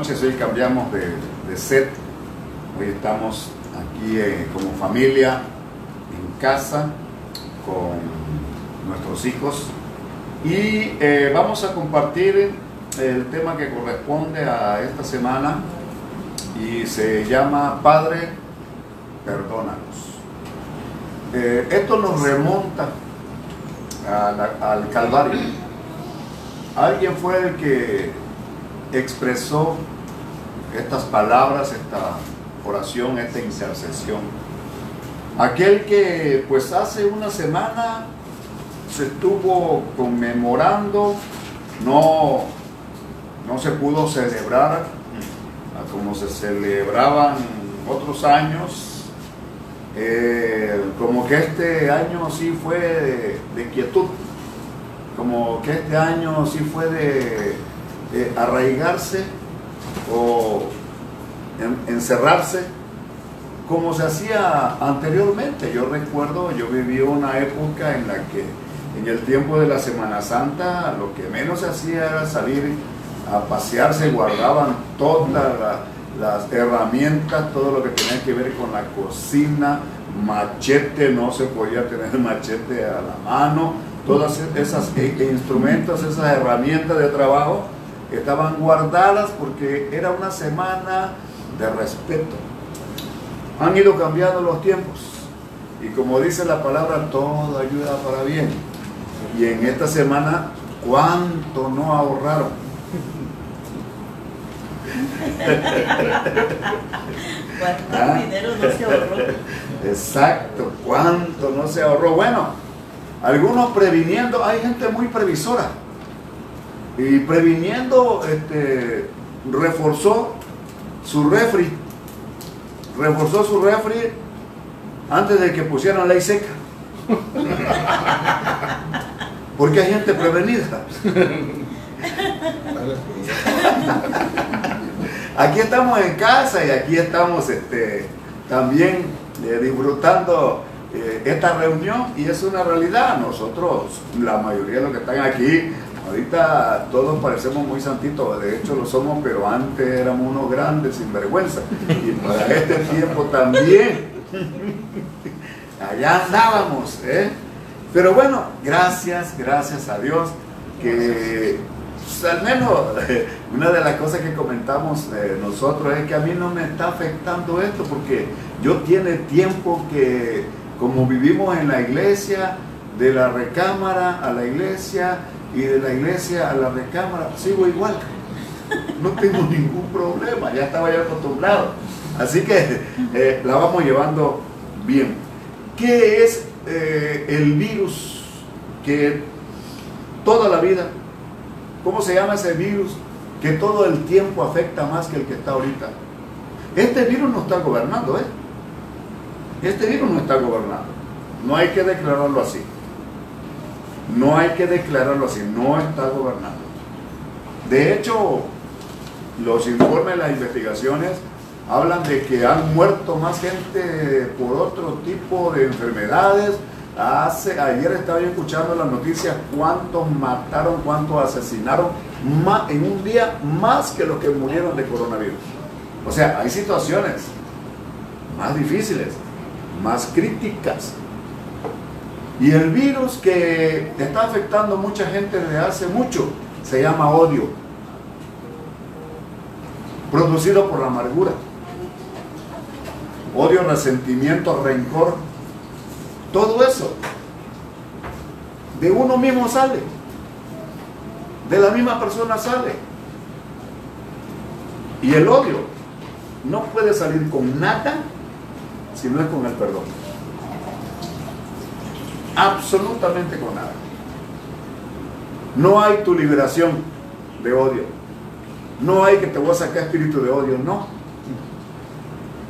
noches, hoy cambiamos de, set. Hoy estamos aquí eh, como familia, en casa, con nuestros hijos. Y eh, vamos a compartir el tema que corresponde a esta semana y se llama Padre, perdónanos. Eh, esto nos remonta al Calvario. Alguien fue el que expresó estas palabras, esta oración, esta intercesión. Aquel que pues hace una semana se estuvo conmemorando, no, no se pudo celebrar como se celebraban otros años, eh, como que este año sí fue de quietud, como que este año sí fue de arraigarse o encerrarse como se hacía anteriormente. Yo recuerdo, yo viví una época en la que en el tiempo de la Semana Santa lo que menos se hacía era salir a pasearse, guardaban todas las herramientas, todo lo que tenía que ver con la cocina, machete, no se podía tener machete a la mano, todas esas instrumentos, esas herramientas de trabajo estaban guardadas porque era una semana de respeto. Han ido cambiando los tiempos y como dice la palabra, todo ayuda para bien. Y en esta semana, ¿cuánto no ahorraron? ¿Cuánto ¿Ah? dinero no se ahorró? Exacto, ¿cuánto no se ahorró? Bueno, algunos previniendo, hay gente muy previsora y previniendo, este, reforzó su refri, reforzó su refri antes de que pusieran ley seca. Porque hay gente prevenida. aquí estamos en casa y aquí estamos este, también eh, disfrutando eh, esta reunión y es una realidad. Nosotros, la mayoría de los que están aquí, Ahorita todos parecemos muy santitos, de hecho lo somos, pero antes éramos unos grandes sinvergüenza. Y para este tiempo también. Allá andábamos, ¿eh? Pero bueno, gracias, gracias a Dios que pues, al menos una de las cosas que comentamos eh, nosotros es que a mí no me está afectando esto porque yo tiene tiempo que como vivimos en la iglesia, de la recámara a la iglesia, y de la iglesia a la recámara sigo igual. No tengo ningún problema, ya estaba ya acostumbrado. Así que eh, la vamos llevando bien. ¿Qué es eh, el virus que toda la vida, cómo se llama ese virus que todo el tiempo afecta más que el que está ahorita? Este virus no está gobernando, ¿eh? Este virus no está gobernando. No hay que declararlo así. No hay que declararlo así, no está gobernando. De hecho, los informes, las investigaciones hablan de que han muerto más gente por otro tipo de enfermedades. Ayer estaba yo escuchando las noticias cuántos mataron, cuántos asesinaron en un día más que los que murieron de coronavirus. O sea, hay situaciones más difíciles, más críticas, y el virus que está afectando a mucha gente desde hace mucho se llama odio, producido por la amargura. Odio, resentimiento, rencor, todo eso de uno mismo sale, de la misma persona sale. Y el odio no puede salir con nada si no es con el perdón absolutamente con nada. No hay tu liberación de odio. No hay que te voy a sacar espíritu de odio, no.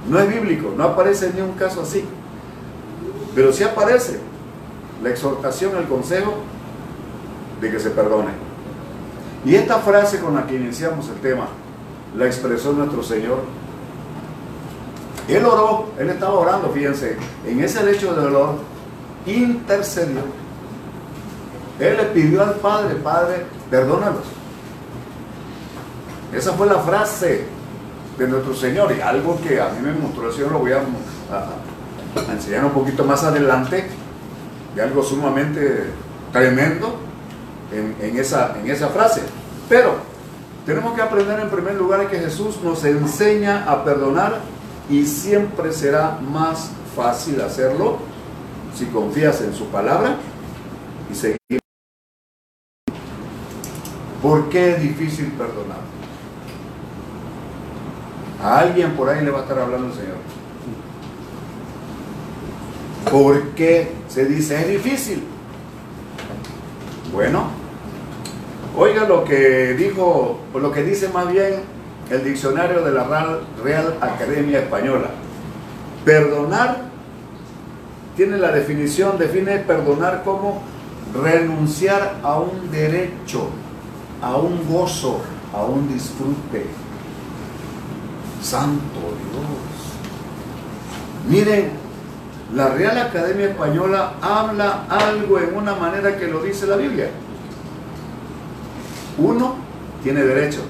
No es bíblico, no aparece ni un caso así. Pero sí aparece la exhortación, el consejo de que se perdone. Y esta frase con la que iniciamos el tema, la expresó nuestro Señor. Él oró, él estaba orando, fíjense, en ese lecho de dolor, intercedió. Él le pidió al Padre, Padre, perdónalos. Esa fue la frase de nuestro Señor y algo que a mí me mostró el Señor, lo voy a, enseñar un poquito más adelante, de algo sumamente tremendo en, esa, en esa frase. Pero tenemos que aprender en primer lugar que Jesús nos enseña a perdonar y siempre será más fácil hacerlo si confías en su palabra y seguir. ¿Por qué es difícil perdonar? A alguien por ahí le va a estar hablando el Señor. ¿Por qué se dice es difícil? Bueno, oiga lo que dijo, o lo que dice más bien el diccionario de la Real Academia Española. Perdonar tiene la definición, define perdonar como renunciar a un derecho, a un gozo, a un disfrute. Santo Dios. Miren, la Real Academia Española habla algo en una manera que lo dice la Biblia. Uno tiene derecho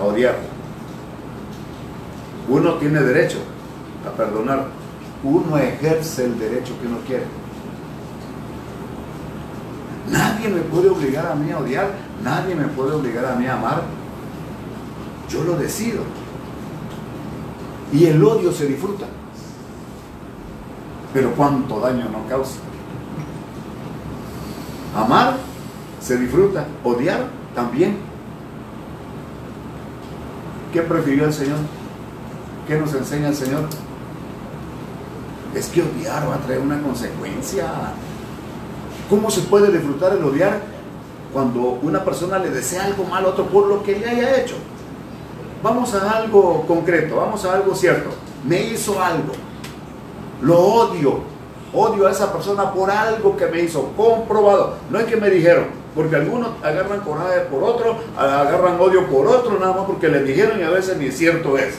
a odiar. Uno tiene derecho a perdonar. Uno ejerce el derecho que uno quiere. Nadie me puede obligar a mí a odiar, nadie me puede obligar a mí a amar. Yo lo decido. Y el odio se disfruta. Pero cuánto daño no causa. Amar se disfruta, odiar también. ¿Qué prefirió el Señor? ¿Qué nos enseña el Señor? Es que odiar va a traer una consecuencia. ¿Cómo se puede disfrutar el odiar cuando una persona le desea algo mal a otro por lo que le haya hecho? Vamos a algo concreto, vamos a algo cierto. Me hizo algo. Lo odio. Odio a esa persona por algo que me hizo, comprobado. No es que me dijeron, porque algunos agarran coraje por otro, agarran odio por otro, nada más porque le dijeron y a veces ni cierto es.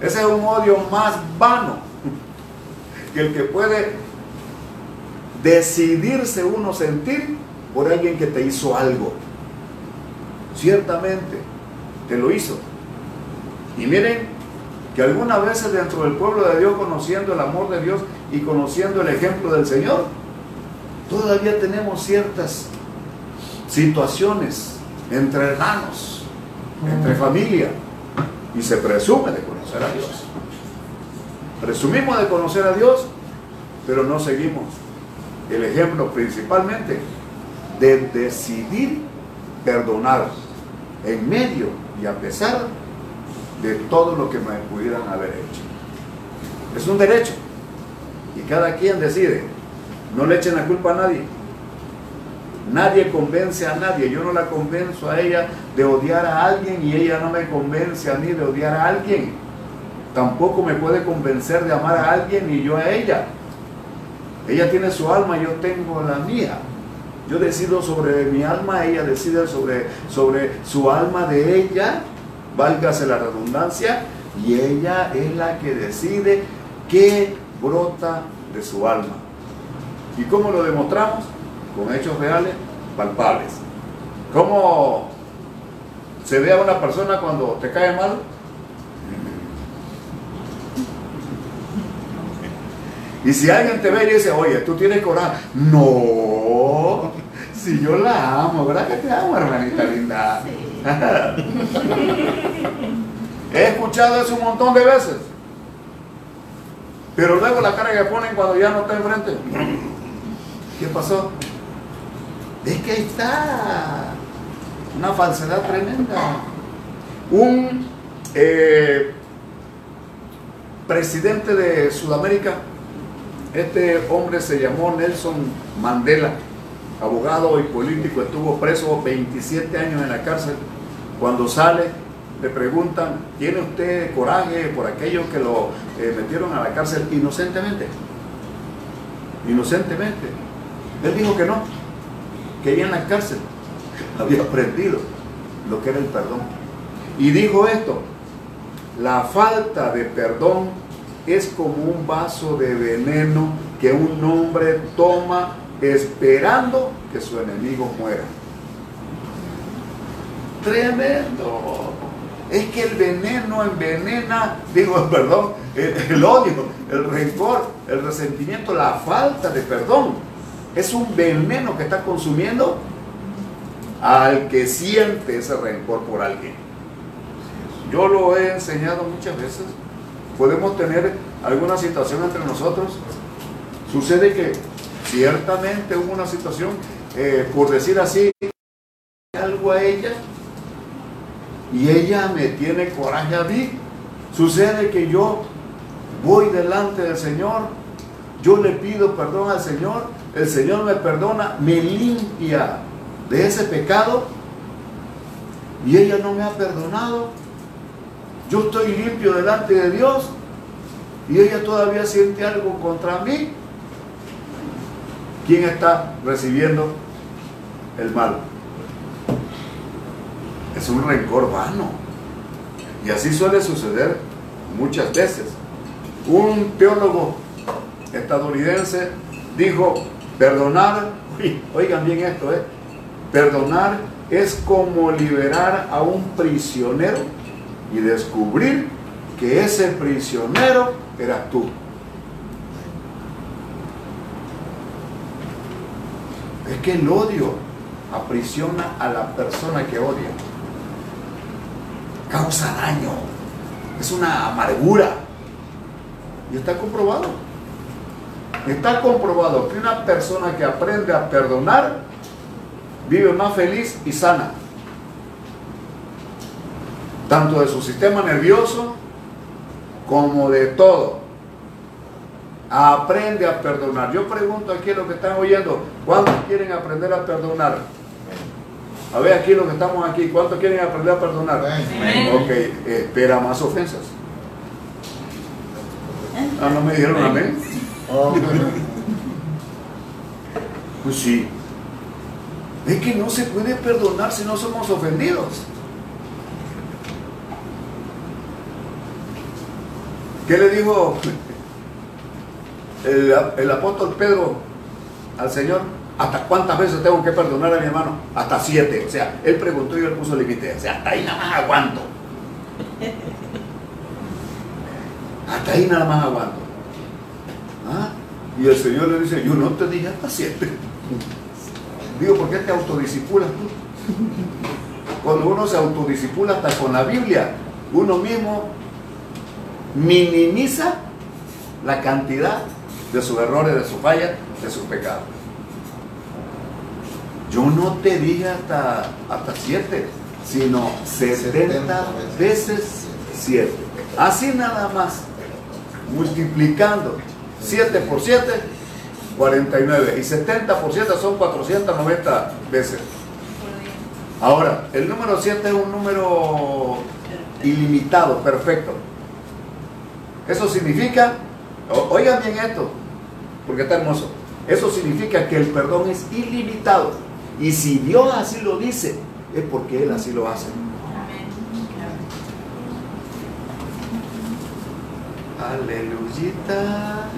Ese es un odio más vano que el que puede decidirse uno sentir por alguien que te hizo algo. Ciertamente, te lo hizo. Y miren que algunas veces dentro del pueblo de Dios, conociendo el amor de Dios y conociendo el ejemplo del Señor, todavía tenemos ciertas situaciones entre hermanos, entre familia, y se presume de conocer a Dios. Presumimos de conocer a Dios, pero no seguimos el ejemplo principalmente de decidir perdonar en medio y a pesar de todo lo que me pudieran haber hecho. Es un derecho y cada quien decide. No le echen la culpa a nadie. Nadie convence a nadie. Yo no la convenzo a ella de odiar a alguien y ella no me convence a mí de odiar a alguien. Tampoco me puede convencer de amar a alguien y yo a ella. Ella tiene su alma, yo tengo la mía. Yo decido sobre mi alma, ella decide sobre, sobre su alma de ella válgase la redundancia, y ella es la que decide qué brota de su alma. ¿Y cómo lo demostramos? Con hechos reales, palpables. ¿Cómo se ve a una persona cuando te cae mal? Y si alguien te ve y dice, oye, tú tienes coraje, no, si yo la amo, ¿verdad que te amo, hermanita linda? He escuchado eso un montón de veces. Pero luego la cara que ponen cuando ya no está enfrente. ¿Qué pasó? Es que ahí está. Una falsedad tremenda. Un eh, presidente de Sudamérica, este hombre se llamó Nelson Mandela abogado y político, estuvo preso 27 años en la cárcel. Cuando sale, le preguntan, ¿tiene usted coraje por aquellos que lo eh, metieron a la cárcel inocentemente? Inocentemente. Él dijo que no, que ella en la cárcel había aprendido lo que era el perdón. Y dijo esto, la falta de perdón es como un vaso de veneno que un hombre toma esperando que su enemigo muera. Tremendo. Es que el veneno envenena, digo, perdón, el, odio, el rencor, el resentimiento, la falta de perdón. Es un veneno que está consumiendo al que siente ese rencor por alguien. Yo lo he enseñado muchas veces. Podemos tener alguna situación entre nosotros. Sucede que ciertamente hubo una situación, eh, por decir así, algo a ella y ella me tiene coraje a mí. Sucede que yo voy delante del Señor, yo le pido perdón al Señor, el Señor me perdona, me limpia de ese pecado y ella no me ha perdonado. Yo estoy limpio delante de Dios y ella todavía siente algo contra mí. ¿Quién está recibiendo el mal? Es un rencor vano. Y así suele suceder muchas veces. Un teólogo estadounidense dijo, perdonar, oigan bien esto, ¿eh? perdonar es como liberar a un prisionero y descubrir que ese prisionero eras tú. Es que el odio aprisiona a la persona que odia. Causa daño. Es una amargura. Y está comprobado. Está comprobado que una persona que aprende a perdonar vive más feliz y sana. Tanto de su sistema nervioso como de todo. Aprende a perdonar. Yo pregunto aquí a los que están oyendo, ¿cuántos quieren aprender a perdonar? A ver aquí los que estamos aquí, ¿cuántos quieren aprender a perdonar? Ok, espera más ofensas. Ah, no me dijeron amén. Pues sí. Es que no se puede perdonar si no somos ofendidos. ¿Qué le dijo el, apóstol Pedro al Señor? ¿Hasta cuántas veces tengo que perdonar a mi hermano? Hasta siete. O sea, él preguntó y él puso límite. O sea, hasta ahí nada más aguanto. Hasta ahí nada más aguanto. ¿Ah? Y el Señor le dice, yo no te dije hasta siete. Digo, ¿por qué te autodisipulas tú? Cuando uno se autodisipula hasta con la Biblia, uno mismo minimiza la cantidad de sus errores, de sus fallas, de sus pecados. Yo no te dije hasta, hasta siete, sino 70 veces siete. Así nada más, multiplicando 7 por 7, 49. Y 70 por 7 son 490 veces. Ahora, el número 7 es un número ilimitado, perfecto. Eso significa, oigan bien esto, porque está hermoso. Eso significa que el perdón es ilimitado. Y si Dios así lo dice, es porque Él así lo hace. Aleluyita.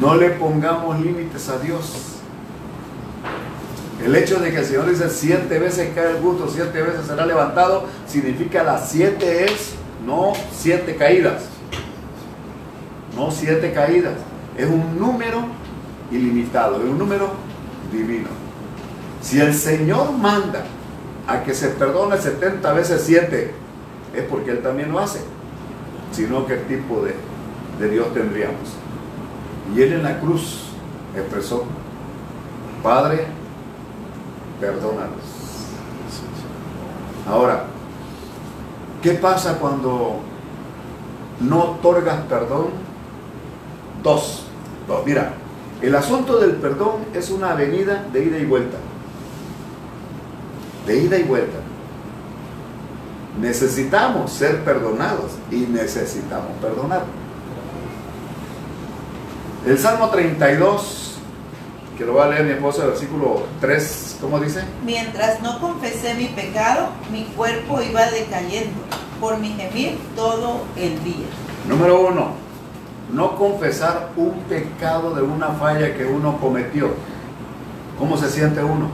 No le pongamos límites a Dios. El hecho de que el Señor dice siete veces cae el gusto, siete veces será levantado, significa las siete es no siete caídas. No siete caídas. Es un número ilimitado, es un número divino. Si el Señor manda a que se perdone 70 veces 7, es porque Él también lo hace. Sino qué tipo de, de Dios tendríamos. Y Él en la cruz expresó, Padre, perdónanos. Ahora, ¿Qué pasa cuando no otorgas perdón? Dos. Mira, el asunto del perdón es una avenida de ida y vuelta. De ida y vuelta. Necesitamos ser perdonados y necesitamos perdonar. El Salmo 32 que lo va a leer mi esposa, el versículo 3, ¿cómo dice? Mientras no confesé mi pecado, mi cuerpo iba decayendo por mi gemir todo el día. Número uno, no confesar un pecado de una falla que uno cometió. ¿Cómo se siente uno?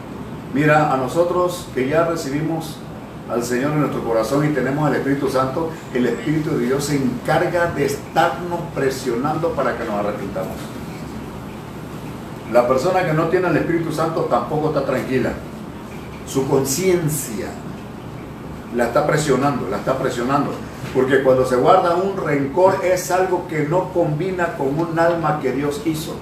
Mira, a nosotros que ya recibimos al Señor en nuestro corazón y tenemos al Espíritu Santo, el Espíritu de Dios se encarga de estarnos presionando para que nos arrepintamos. La persona que no tiene el Espíritu Santo tampoco está tranquila. Su conciencia la está presionando, la está presionando. Porque cuando se guarda un rencor es algo que no combina con un alma que Dios hizo.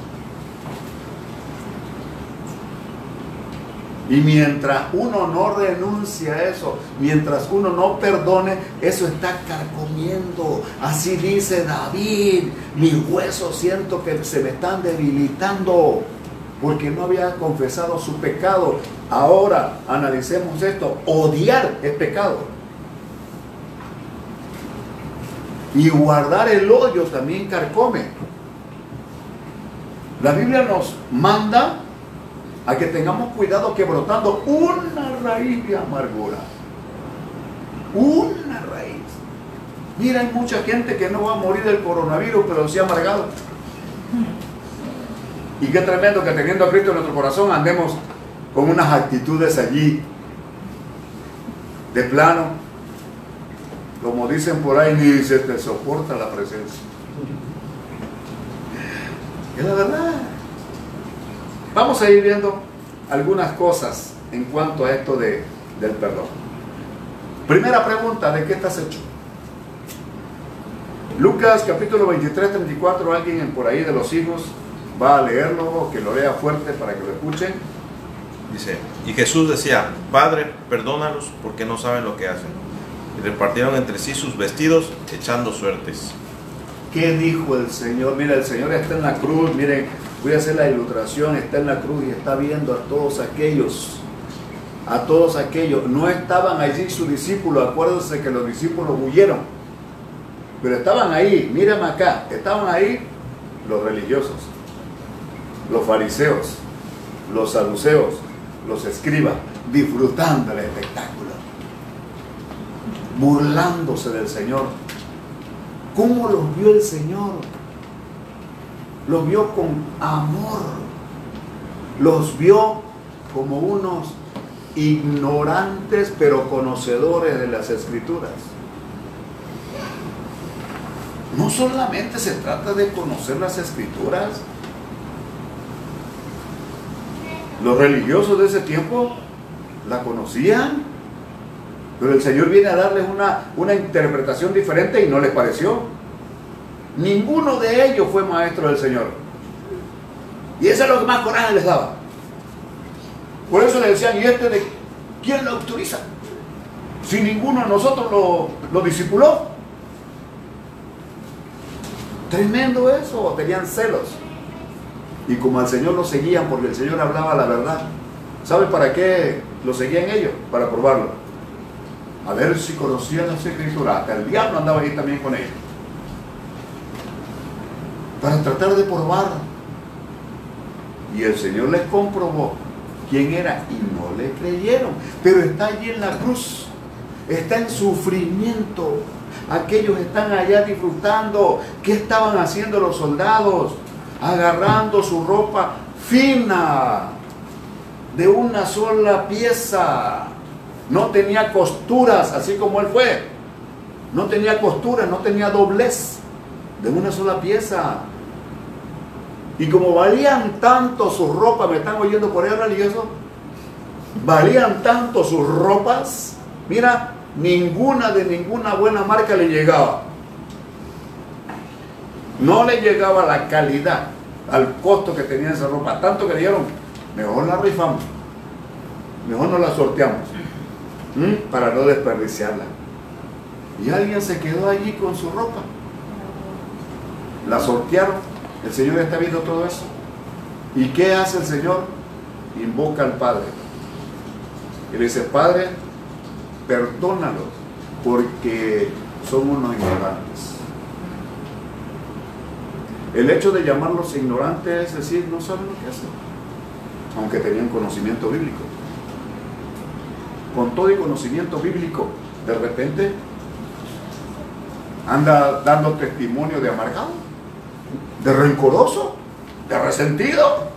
Y mientras uno no renuncia a eso, mientras uno no perdone, eso está carcomiendo. Así dice David, mis huesos siento que se me están debilitando porque no había confesado su pecado. Ahora analicemos esto. Odiar es pecado. Y guardar el odio también carcome. La Biblia nos manda a que tengamos cuidado que brotando una raíz de amargura. Una raíz. Mira, hay mucha gente que no va a morir del coronavirus, pero se ha amargado. Y qué tremendo que teniendo a Cristo en nuestro corazón andemos con unas actitudes allí de plano. Como dicen por ahí, ni se te soporta la presencia. Es la verdad. Vamos a ir viendo algunas cosas en cuanto a esto de, del perdón. Primera pregunta, ¿de qué estás hecho? Lucas capítulo 23, 34, alguien por ahí de los hijos va a leerlo, que lo lea fuerte para que lo escuchen. Dice, y Jesús decía, Padre, perdónalos porque no saben lo que hacen. Y repartieron entre sí sus vestidos echando suertes. ¿Qué dijo el Señor? Mira, el Señor está en la cruz, miren, voy a hacer la ilustración, está en la cruz y está viendo a todos aquellos, a todos aquellos. No estaban allí sus discípulos, acuérdense que los discípulos huyeron, pero estaban ahí, mírame acá, estaban ahí los religiosos, los fariseos, los saduceos, los escribas, disfrutando el espectáculo, burlándose del Señor. ¿Cómo los vio el Señor? Los vio con amor. Los vio como unos ignorantes pero conocedores de las escrituras. No solamente se trata de conocer las escrituras. Los religiosos de ese tiempo la conocían, pero el Señor viene a darles una, una interpretación diferente y no les pareció. Ninguno de ellos fue maestro del Señor. Y eso es lo que más coraje les daba. Por eso le decían, ¿y este de quién lo autoriza? Si ninguno de nosotros lo, lo discipuló. Tremendo eso, tenían celos. Y como al Señor lo seguían porque el Señor hablaba la verdad. ¿Sabe para qué lo seguían ellos? Para probarlo. A ver si conocían las escrituras. Hasta el diablo andaba ahí también con ellos. Para tratar de probar. Y el Señor les comprobó quién era y no le creyeron. Pero está allí en la cruz. Está en sufrimiento. Aquellos están allá disfrutando. ¿Qué estaban haciendo los soldados? Agarrando su ropa fina de una sola pieza. No tenía costuras, así como él fue. No tenía costuras, no tenía doblez. De una sola pieza. Y como valían tanto sus ropas, me están oyendo por ahí religioso, valían tanto sus ropas, mira, ninguna de ninguna buena marca le llegaba. No le llegaba la calidad al costo que tenía esa ropa. Tanto que dijeron, mejor la rifamos, mejor no la sorteamos, para no desperdiciarla. Y alguien se quedó allí con su ropa. La sortearon el Señor está viendo todo eso. ¿Y qué hace el Señor? Invoca al Padre. Y le dice, Padre, perdónalos porque son unos ignorantes. El hecho de llamarlos ignorantes es decir, no saben lo que hacen, aunque tenían conocimiento bíblico. Con todo y conocimiento bíblico, de repente anda dando testimonio de amargado de rencoroso, de resentido.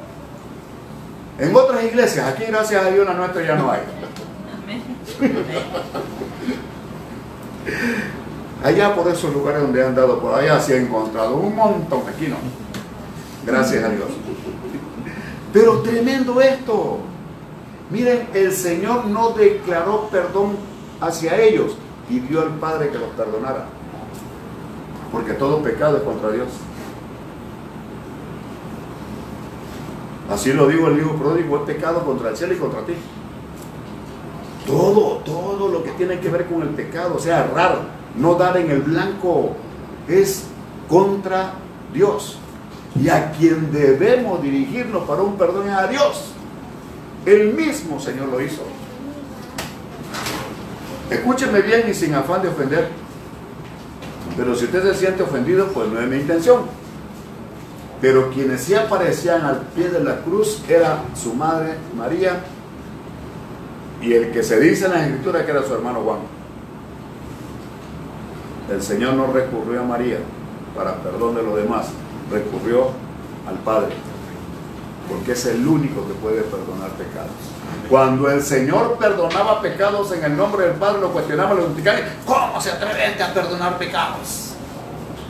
En otras iglesias, aquí gracias a Dios la nuestra ya no hay. Allá por esos lugares donde han dado por allá se ha encontrado un montón, aquí no. Gracias a Dios. Pero tremendo esto. Miren, el Señor no declaró perdón hacia ellos, pidió al Padre que los perdonara. Porque todo pecado es contra Dios. Así lo digo el hijo pródigo, es pecado contra el cielo y contra ti. Todo, todo lo que tiene que ver con el pecado, o sea, raro, no dar en el blanco, es contra Dios. Y a quien debemos dirigirnos para un perdón es a Dios. El mismo Señor lo hizo. Escúcheme bien y sin afán de ofender. Pero si usted se siente ofendido, pues no es mi intención. Pero quienes sí aparecían al pie de la cruz era su madre María y el que se dice en la escritura que era su hermano Juan. El Señor no recurrió a María para perdón de los demás, recurrió al Padre, porque es el único que puede perdonar pecados. Cuando el Señor perdonaba pecados en el nombre del Padre, lo cuestionaban los vaticanos, ¿cómo se atreven a perdonar pecados?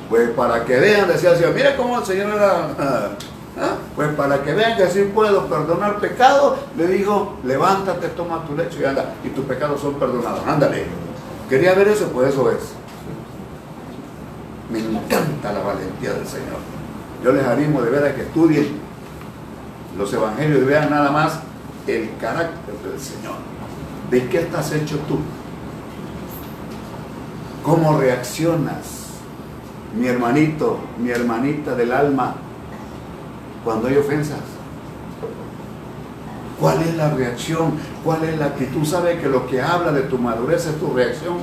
Pues para que vean, decía el Señor, mire cómo el Señor era... ¿ah? Pues para que vean que sí puedo perdonar pecados, le dijo, levántate, toma tu lecho y anda, y tus pecados son perdonados. Ándale. Quería ver eso, pues eso es. Me encanta la valentía del Señor. Yo les animo de ver a que estudien los evangelios y vean nada más el carácter del Señor. ¿De qué estás hecho tú? ¿Cómo reaccionas? Mi hermanito, mi hermanita del alma, cuando hay ofensas. ¿Cuál es la reacción? ¿Cuál es la actitud? ¿Sabe que lo que habla de tu madurez es tu reacción?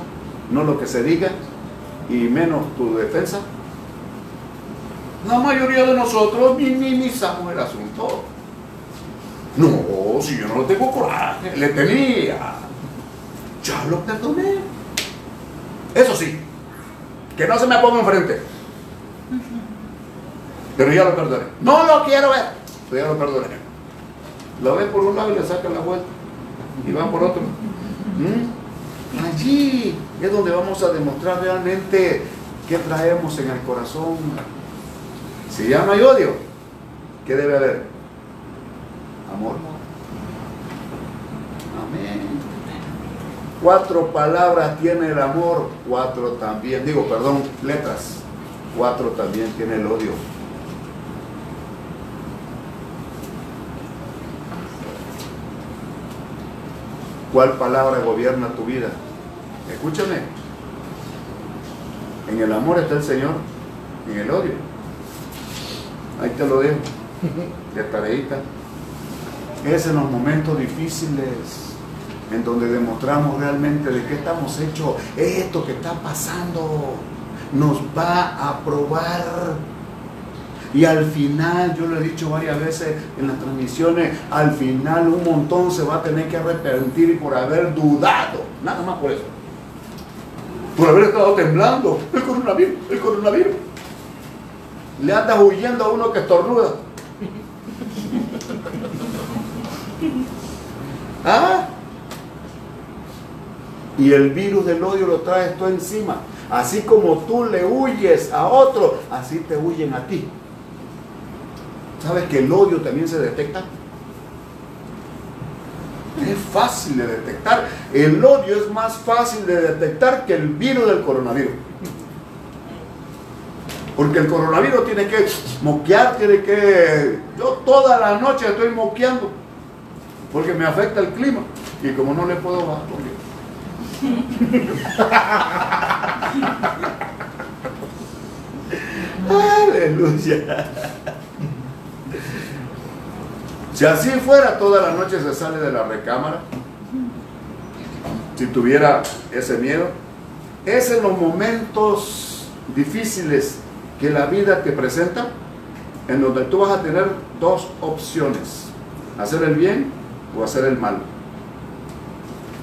No lo que se diga y menos tu defensa. La mayoría de nosotros minimizamos el asunto. No, si yo no tengo coraje, le tenía. Ya lo perdoné. Eso sí, que no se me ponga enfrente. Pero ya lo perdoné. No lo quiero ver. Pero ya lo perdoné. Lo ven por un lado y le sacan la vuelta. Y van por otro. ¿Mm? Allí es donde vamos a demostrar realmente qué traemos en el corazón. Si ya no hay odio, ¿qué debe haber? Amor. Amén. Cuatro palabras tiene el amor, cuatro también, digo, perdón, letras. Cuatro también tiene el odio. ¿Cuál palabra gobierna tu vida? Escúchame. En el amor está el Señor, en el odio. Ahí te lo dejo, de tareita. Es en los momentos difíciles en donde demostramos realmente de qué estamos hechos. Esto que está pasando nos va a probar y al final, yo lo he dicho varias veces en las transmisiones, al final un montón se va a tener que arrepentir por haber dudado, nada más por eso. Por haber estado temblando, el coronavirus, el coronavirus. Le andas huyendo a uno que estornuda. ¿Ah? Y el virus del odio lo traes tú encima. Así como tú le huyes a otro, así te huyen a ti. ¿Sabes que el odio también se detecta? Es fácil de detectar. El odio es más fácil de detectar que el virus del coronavirus. Porque el coronavirus tiene que moquear, tiene que... Yo toda la noche estoy moqueando. Porque me afecta el clima. Y como no le puedo bajar, Aleluya. Si así fuera, toda la noche se sale de la recámara. Si tuviera ese miedo. Es en los momentos difíciles que la vida te presenta, en donde tú vas a tener dos opciones. Hacer el bien o hacer el mal.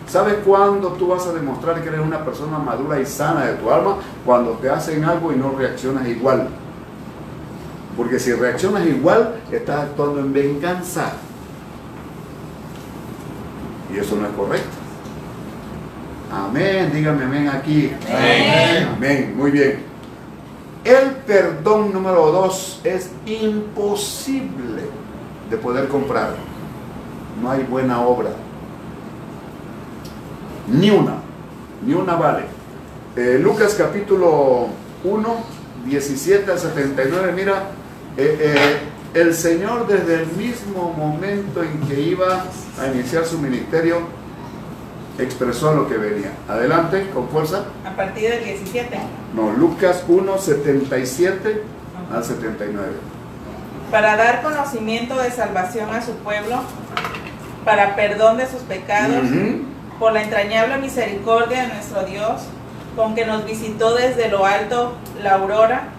¿Sabes cuándo tú vas a demostrar que eres una persona madura y sana de tu alma? Cuando te hacen algo y no reaccionas igual. Porque si reaccionas igual, estás actuando en venganza. Y eso no es correcto. Amén, dígame amén aquí. Amén. Amén, muy bien. El perdón número dos es imposible de poder comprar. No hay buena obra. Ni una. Ni una vale. Eh, Lucas capítulo 1, 17 al 79, mira, eh, eh, el Señor desde el mismo momento en que iba a iniciar su ministerio, expresó lo que venía. Adelante, con fuerza. A partir del 17. No, Lucas 1, 77 al 79. Para dar conocimiento de salvación a su pueblo, para perdón de sus pecados, por la entrañable misericordia de nuestro Dios, con que nos visitó desde lo alto la aurora,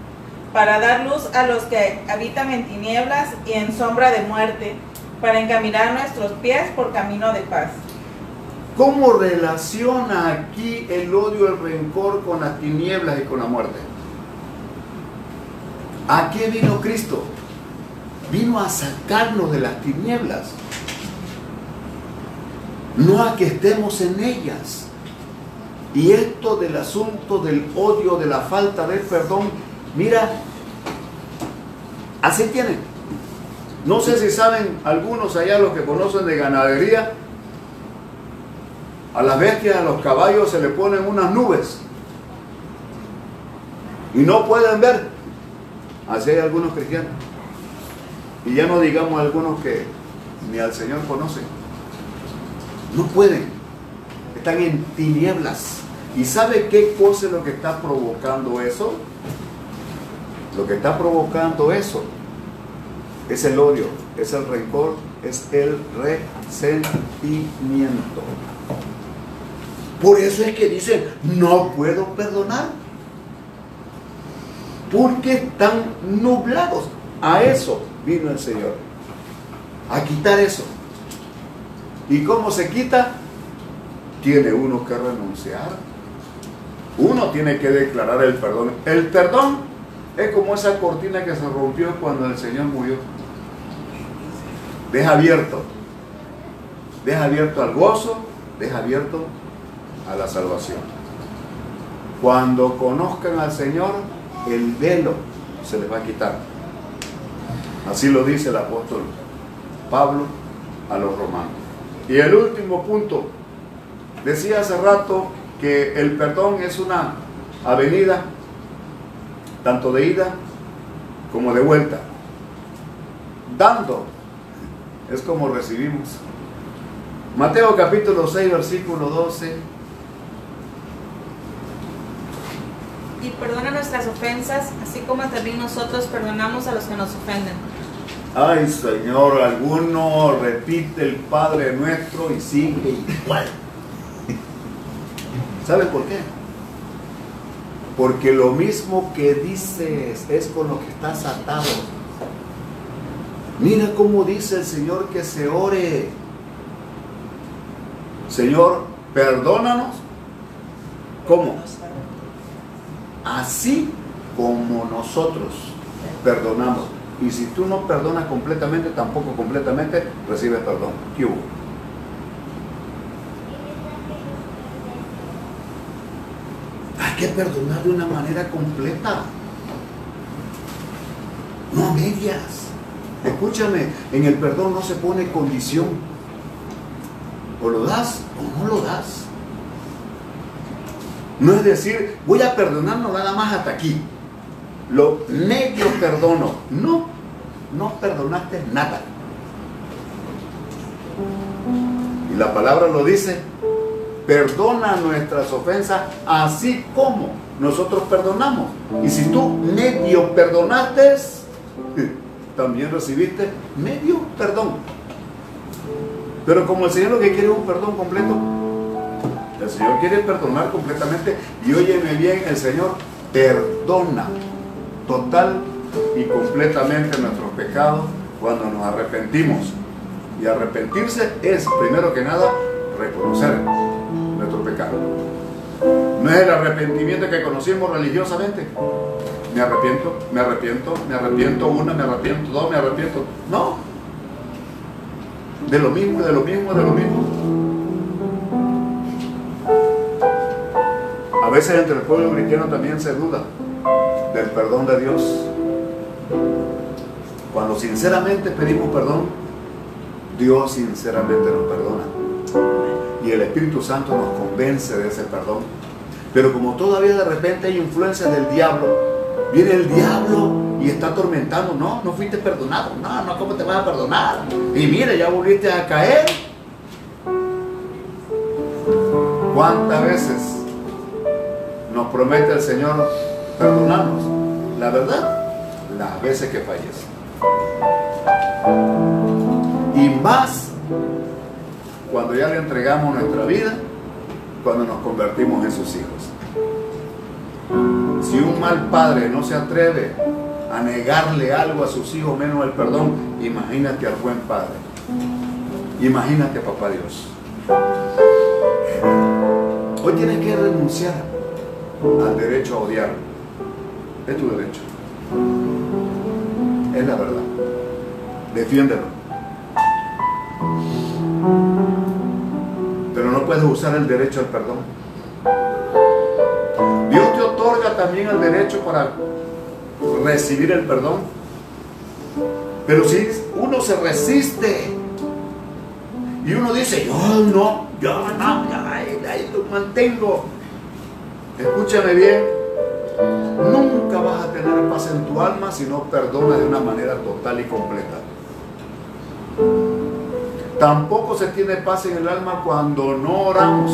para dar luz a los que habitan en tinieblas y en sombra de muerte, para encaminar nuestros pies por camino de paz. ¿Cómo relaciona aquí el odio, el rencor con las tinieblas y con la muerte? ¿A qué vino Cristo? Vino a sacarnos de las tinieblas, no a que estemos en ellas. Y esto del asunto del odio, de la falta de perdón, mira, así tienen. No sé si saben algunos allá los que conocen de ganadería, a las bestias, a los caballos se le ponen unas nubes y no pueden ver. Así hay algunos cristianos. Y ya no digamos algunos que ni al Señor conocen. No pueden. Están en tinieblas. ¿Y sabe qué cosa es lo que está provocando eso? Lo que está provocando eso es el odio, es el rencor, es el resentimiento. Por eso es que dicen, no puedo perdonar. Porque están nublados. A eso vino el Señor. A quitar eso. ¿Y cómo se quita? Tiene uno que renunciar. Uno tiene que declarar el perdón. El perdón es como esa cortina que se rompió cuando el Señor murió. Deja abierto. Deja abierto al gozo, deja abierto a la salvación. Cuando conozcan al Señor, el velo se les va a quitar. Así lo dice el apóstol Pablo a los romanos. Y el último punto, decía hace rato que el perdón es una avenida, tanto de ida como de vuelta. Dando es como recibimos. Mateo capítulo 6, versículo 12. Y perdona nuestras ofensas, así como también nosotros perdonamos a los que nos ofenden. Ay Señor, alguno repite el Padre nuestro y sigue igual. ¿Sabe por qué? Porque lo mismo que dices es con lo que estás atado. Mira cómo dice el Señor que se ore. Señor, perdónanos. ¿Cómo? Así como nosotros perdonamos. Y si tú no perdonas completamente, tampoco completamente recibes perdón. ¿Qué hubo? Hay que perdonar de una manera completa. No a medias. Escúchame, en el perdón no se pone condición. O lo das o no lo das. No es decir, voy a perdonarnos nada más hasta aquí. Lo medio perdono. No, no perdonaste nada. Y la palabra lo dice, perdona nuestras ofensas así como nosotros perdonamos. Y si tú medio perdonaste, también recibiste medio perdón. Pero como el Señor lo que quiere es un perdón completo, el Señor quiere perdonar completamente y óyeme bien, el Señor perdona total y completamente nuestros pecados cuando nos arrepentimos. Y arrepentirse es, primero que nada, reconocer no es el arrepentimiento que conocimos religiosamente. Me arrepiento, me arrepiento, me arrepiento una, me arrepiento dos, me arrepiento. No. De lo mismo, de lo mismo, de lo mismo. A veces entre el pueblo cristiano también se duda del perdón de Dios. Cuando sinceramente pedimos perdón, Dios sinceramente nos perdona. Y el Espíritu Santo nos convence de ese perdón. Pero como todavía de repente hay influencias del diablo, viene el diablo y está atormentando. No, no fuiste perdonado. No, no, ¿cómo te vas a perdonar? Y mira, ya volviste a caer. ¿Cuántas veces nos promete el Señor perdonarnos? La verdad, las veces que fallece. Y más cuando ya le entregamos nuestra vida, cuando nos convertimos en sus hijos. Si un mal padre no se atreve a negarle algo a sus hijos menos el perdón, imagínate al buen padre. Imagínate, papá Dios. Hoy tienes que renunciar al derecho a odiar. Es tu derecho. Es la verdad. Defiéndelo. Puedes usar el derecho al perdón. Dios te otorga también el derecho para recibir el perdón. Pero si uno se resiste y uno dice, yo no, yo no, ahí lo mantengo. Escúchame bien, nunca vas a tener paz en tu alma si no perdonas de una manera total y completa. Tampoco se tiene paz en el alma cuando no oramos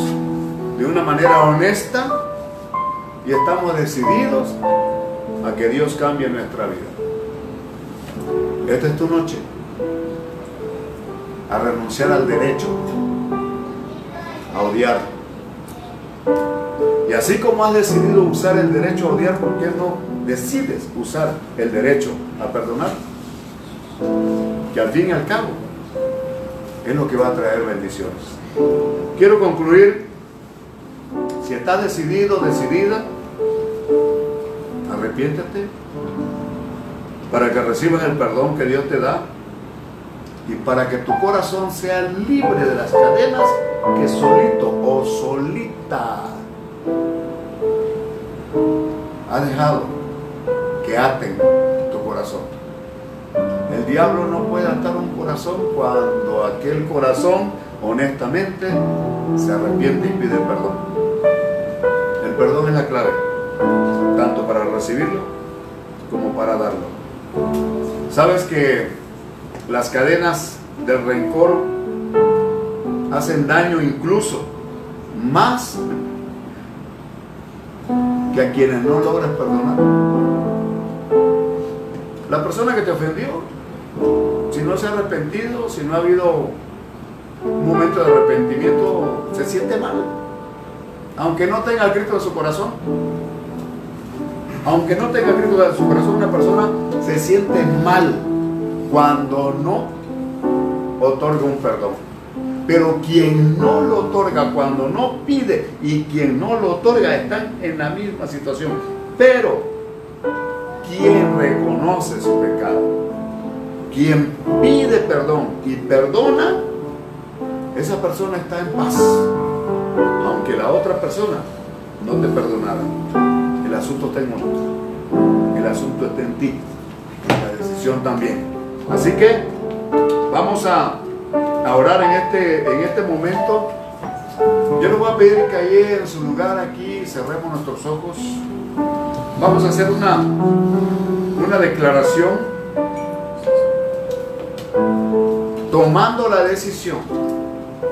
de una manera honesta y estamos decididos a que Dios cambie nuestra vida. Esta es tu noche. A renunciar al derecho a odiar. Y así como has decidido usar el derecho a odiar, ¿por qué no decides usar el derecho a perdonar? Que al fin y al cabo es lo que va a traer bendiciones. Quiero concluir, si estás decidido, decidida, arrepiéntete para que recibas el perdón que Dios te da y para que tu corazón sea libre de las cadenas que solito o solita ha dejado que aten tu corazón. Diablo no puede atar un corazón cuando aquel corazón honestamente se arrepiente y pide perdón. El perdón es la clave, tanto para recibirlo como para darlo. ¿Sabes que las cadenas del rencor hacen daño incluso más que a quienes no logran perdonar? La persona que te ofendió, si no se ha arrepentido, si no ha habido un momento de arrepentimiento, se siente mal. Aunque no tenga el Cristo en su corazón. Aunque no tenga el Cristo en su corazón, una persona se siente mal cuando no otorga un perdón. Pero quien no lo otorga, cuando no pide y quien no lo otorga, están en la misma situación. Pero quien reconoce su pecado, quien pide perdón y perdona, esa persona está en paz. Aunque la otra persona no te perdonara. El asunto está en uno. El asunto está en ti. La decisión también. Así que vamos a, orar en este, en este momento. Yo les voy a pedir que ahí en su lugar aquí cerremos nuestros ojos. Vamos a hacer una, una declaración tomando la decisión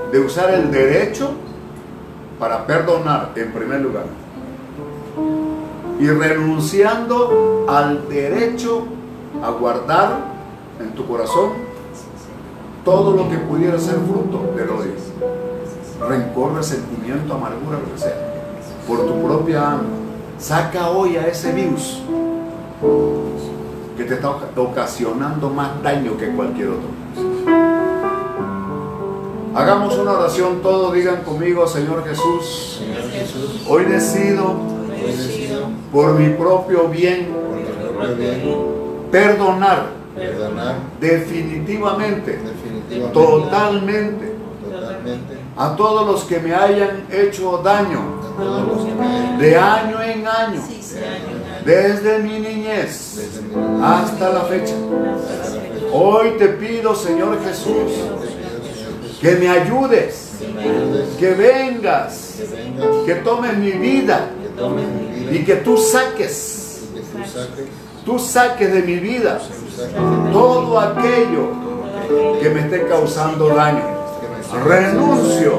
de usar el derecho para perdonar en primer lugar y renunciando al derecho a guardar en tu corazón todo lo que pudiera ser fruto del odio, rencor, resentimiento, amargura, lo que sea, por tu propia alma. Saca hoy a ese virus que te está ocasionando más daño que cualquier otro. Hagamos una oración, todos digan conmigo, Señor Jesús, hoy decido por mi propio bien perdonar definitivamente, totalmente a todos los que me hayan hecho daño de año en año, desde mi niñez hasta la fecha. Hoy te pido, Señor Jesús, que me ayudes, que me ayudes, que vengas, que vengas, que tomes mi vida. Que tomes mi vida. Y que tú saques, que tú saques, tú saques de mi vida todo aquello que me esté causando daño. Renuncio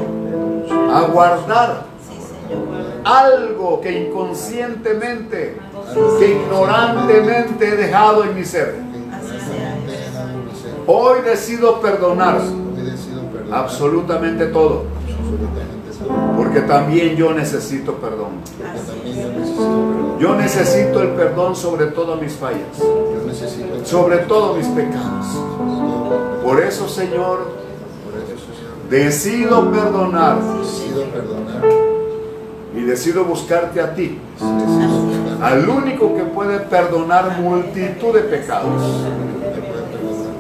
a guardar algo que inconscientemente, que ignorantemente he dejado en mi ser. Hoy decido perdonar absolutamente todo, porque también yo necesito perdón. Yo necesito el perdón sobre todas mis fallas, sobre todos mis pecados. Por eso, Señor, decido perdonar. y decido buscarte a ti, al único que puede perdonar multitud de pecados.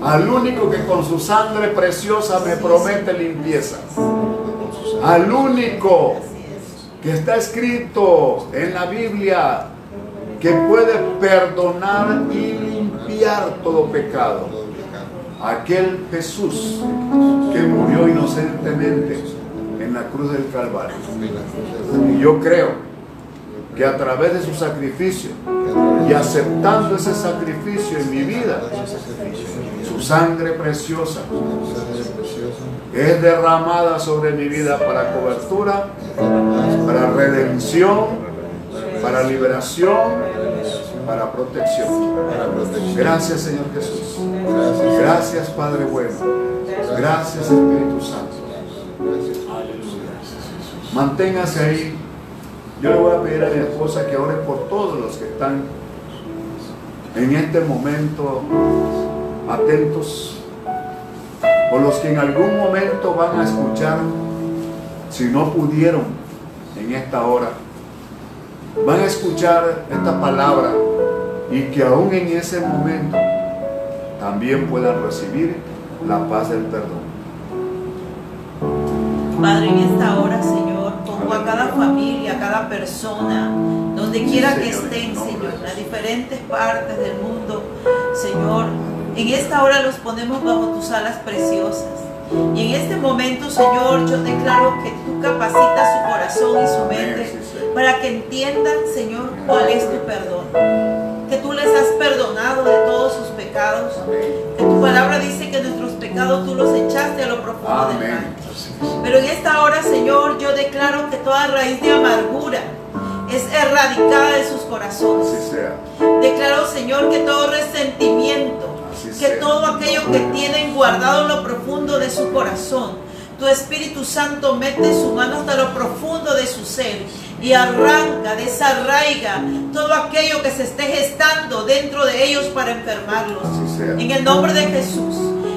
Al único que con su sangre preciosa me promete limpieza, al único que está escrito en la Biblia que puede perdonar y limpiar todo pecado. Aquel Jesús que murió inocentemente en la cruz del Calvario. Y yo creo que a través de su sacrificio y aceptando ese sacrificio en mi vida, su sangre preciosa es derramada sobre mi vida para cobertura, para redención, para liberación, para protección. Gracias Señor Jesús. Gracias Padre bueno. Gracias Espíritu Santo. Manténgase ahí. Yo le voy a pedir a mi esposa que ore por todos los que están en este momento atentos, por los que en algún momento van a escuchar, si no pudieron en esta hora, van a escuchar esta palabra y que aún en ese momento también puedan recibir la paz del perdón. Padre, en esta hora, Señor, pongo a cada familia, a cada persona, donde quiera que estén, Señor, en las diferentes partes del mundo, Señor. En esta hora los ponemos bajo tus alas preciosas. Y en este momento, Señor, yo declaro que tú capacitas su corazón y su mente para que entiendan, Señor, cuál es tu perdón. Que tú les has perdonado de todos sus pecados. Que tu palabra dice que nuestros pecados tú los echaste a lo profundo del mar. Pero en esta hora, Señor, yo declaro que toda raíz de amargura es erradicada de sus corazones. Declaro, Señor, que todo resentimiento, que todo aquello que tienen guardado en lo profundo de su corazón, tu Espíritu Santo mete su mano hasta lo profundo de su ser y arranca, desarraiga todo aquello que se esté gestando dentro de ellos para enfermarlos. En el nombre de Jesús,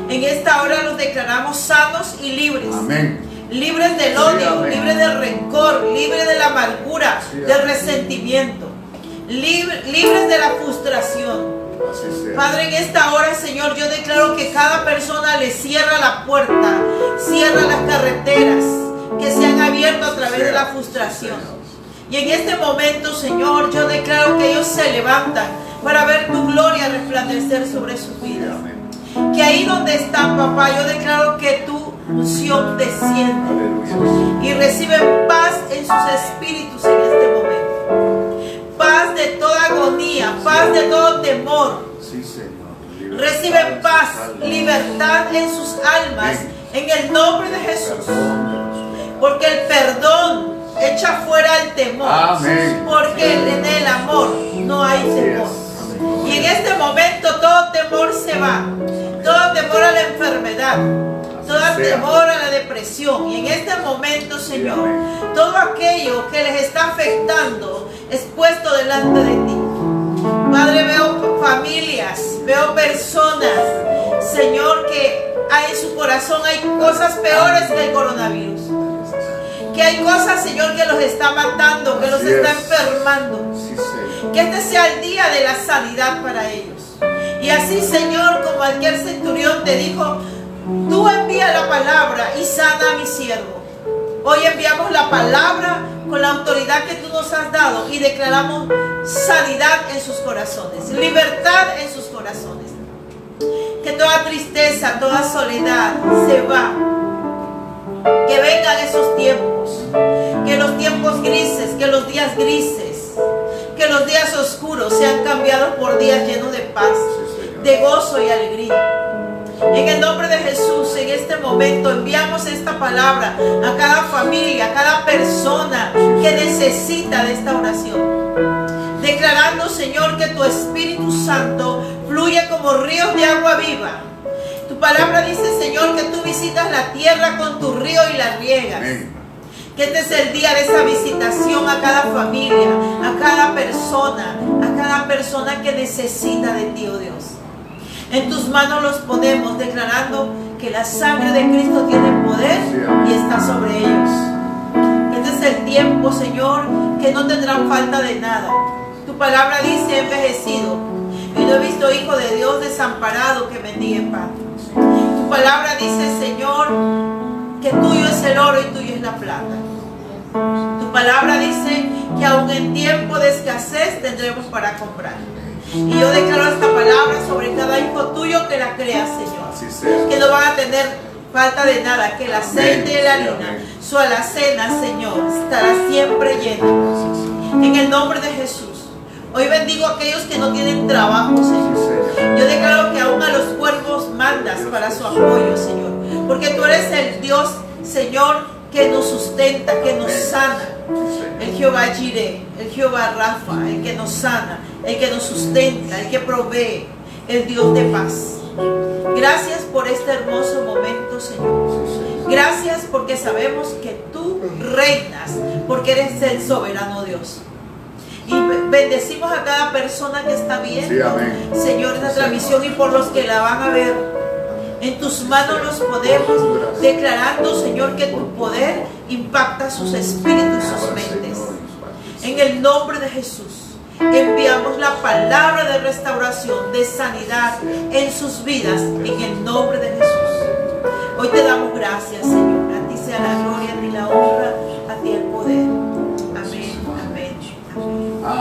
en esta hora los declaramos sanos y libres Amén. libres del odio, libres del rencor, libres de la amargura, Sí, del resentimiento, libre- libres de la frustración. Padre, en esta hora, Señor, yo declaro que cada persona le cierra la puerta, cierra las carreteras que se han abierto a través de la frustración. Y en este momento, Señor, yo declaro que ellos se levantan para ver tu gloria resplandecer sobre sus vidas. amén. Que ahí donde están, papá, yo declaro que tu unción desciende y reciben paz en sus espíritus en agonía, paz de todo temor. Sí, Señor. Reciben en paz, libertad en sus almas en el nombre de Jesús. Porque el perdón echa fuera el temor. Amén. Porque en el amor no hay temor. Y en este momento todo temor se va. Todo temor a la enfermedad. Todo temor a la depresión. Y en este momento, Señor, todo aquello que les está afectando es puesto delante de ti. Padre, veo familias, veo personas, Señor, que hay en su corazón hay cosas peores que el coronavirus. Que hay cosas, Señor, que los está matando, que los Así está es. enfermando. Sí. Que este sea el día de la sanidad para ellos. Y así, Señor, como aquel centurión te dijo, tú envía la palabra y sana a mi siervo. Hoy enviamos la palabra con la autoridad que tú nos has dado y declaramos sanidad en sus corazones, libertad en sus corazones. Que toda tristeza, toda soledad se va. Que vengan esos tiempos. Que los tiempos grises, que los días grises, que los días oscuros sean cambiados por días llenos de paz, de gozo y alegría. En el nombre de Jesús, en este momento enviamos esta palabra a cada familia, a cada persona que necesita de esta oración. Declarando, Señor, que tu Espíritu Santo fluye como ríos de agua viva. Tu palabra dice, Señor, que tú visitas la tierra con tu río y la riegas. Que este es el día de esa visitación a cada familia, a cada persona, a cada persona que necesita de ti, oh Dios. En tus manos los ponemos declarando que la sangre de Cristo tiene poder y está sobre ellos. Este es el tiempo, Señor, que no tendrán falta de nada. Tu palabra dice envejecido. Y no he visto hijo de Dios desamparado que mendigue pan. Tu palabra dice, Señor, que tuyo es el oro y tuyo es la plata. Tu palabra dice que aún en tiempo de escasez tendremos para comprar. Y yo declaro esta palabra sobre cada hijo tuyo que la crea, Señor. Así sea. Que no van a tener falta de nada, que el aceite y la harina, su alacena, Señor, estará siempre llena. En el nombre de Jesús. Hoy bendigo a aquellos que no tienen trabajo, Señor. Yo declaro que aún a los cuervos mandas para su apoyo, Señor. Porque tú eres el Dios, Señor, que nos sustenta, que nos sana. El Jehová Jireh, el Jehová Rafa, el que nos sana, el que nos sustenta, el que provee, el Dios de paz. Gracias por este hermoso momento, Señor. Gracias porque sabemos que tú reinas, porque eres el soberano Dios. Y be- bendecimos a cada persona que está viendo, Sí. Señor, esta transmisión y por los que la van a ver. En tus manos los podemos, declarando, Señor, que tu poder impacta sus espíritus y sus mentes. En el nombre de Jesús, enviamos la palabra de restauración, de sanidad en sus vidas, en el nombre de Jesús. Hoy te damos gracias, Señor. A ti sea la gloria, a ti la honra.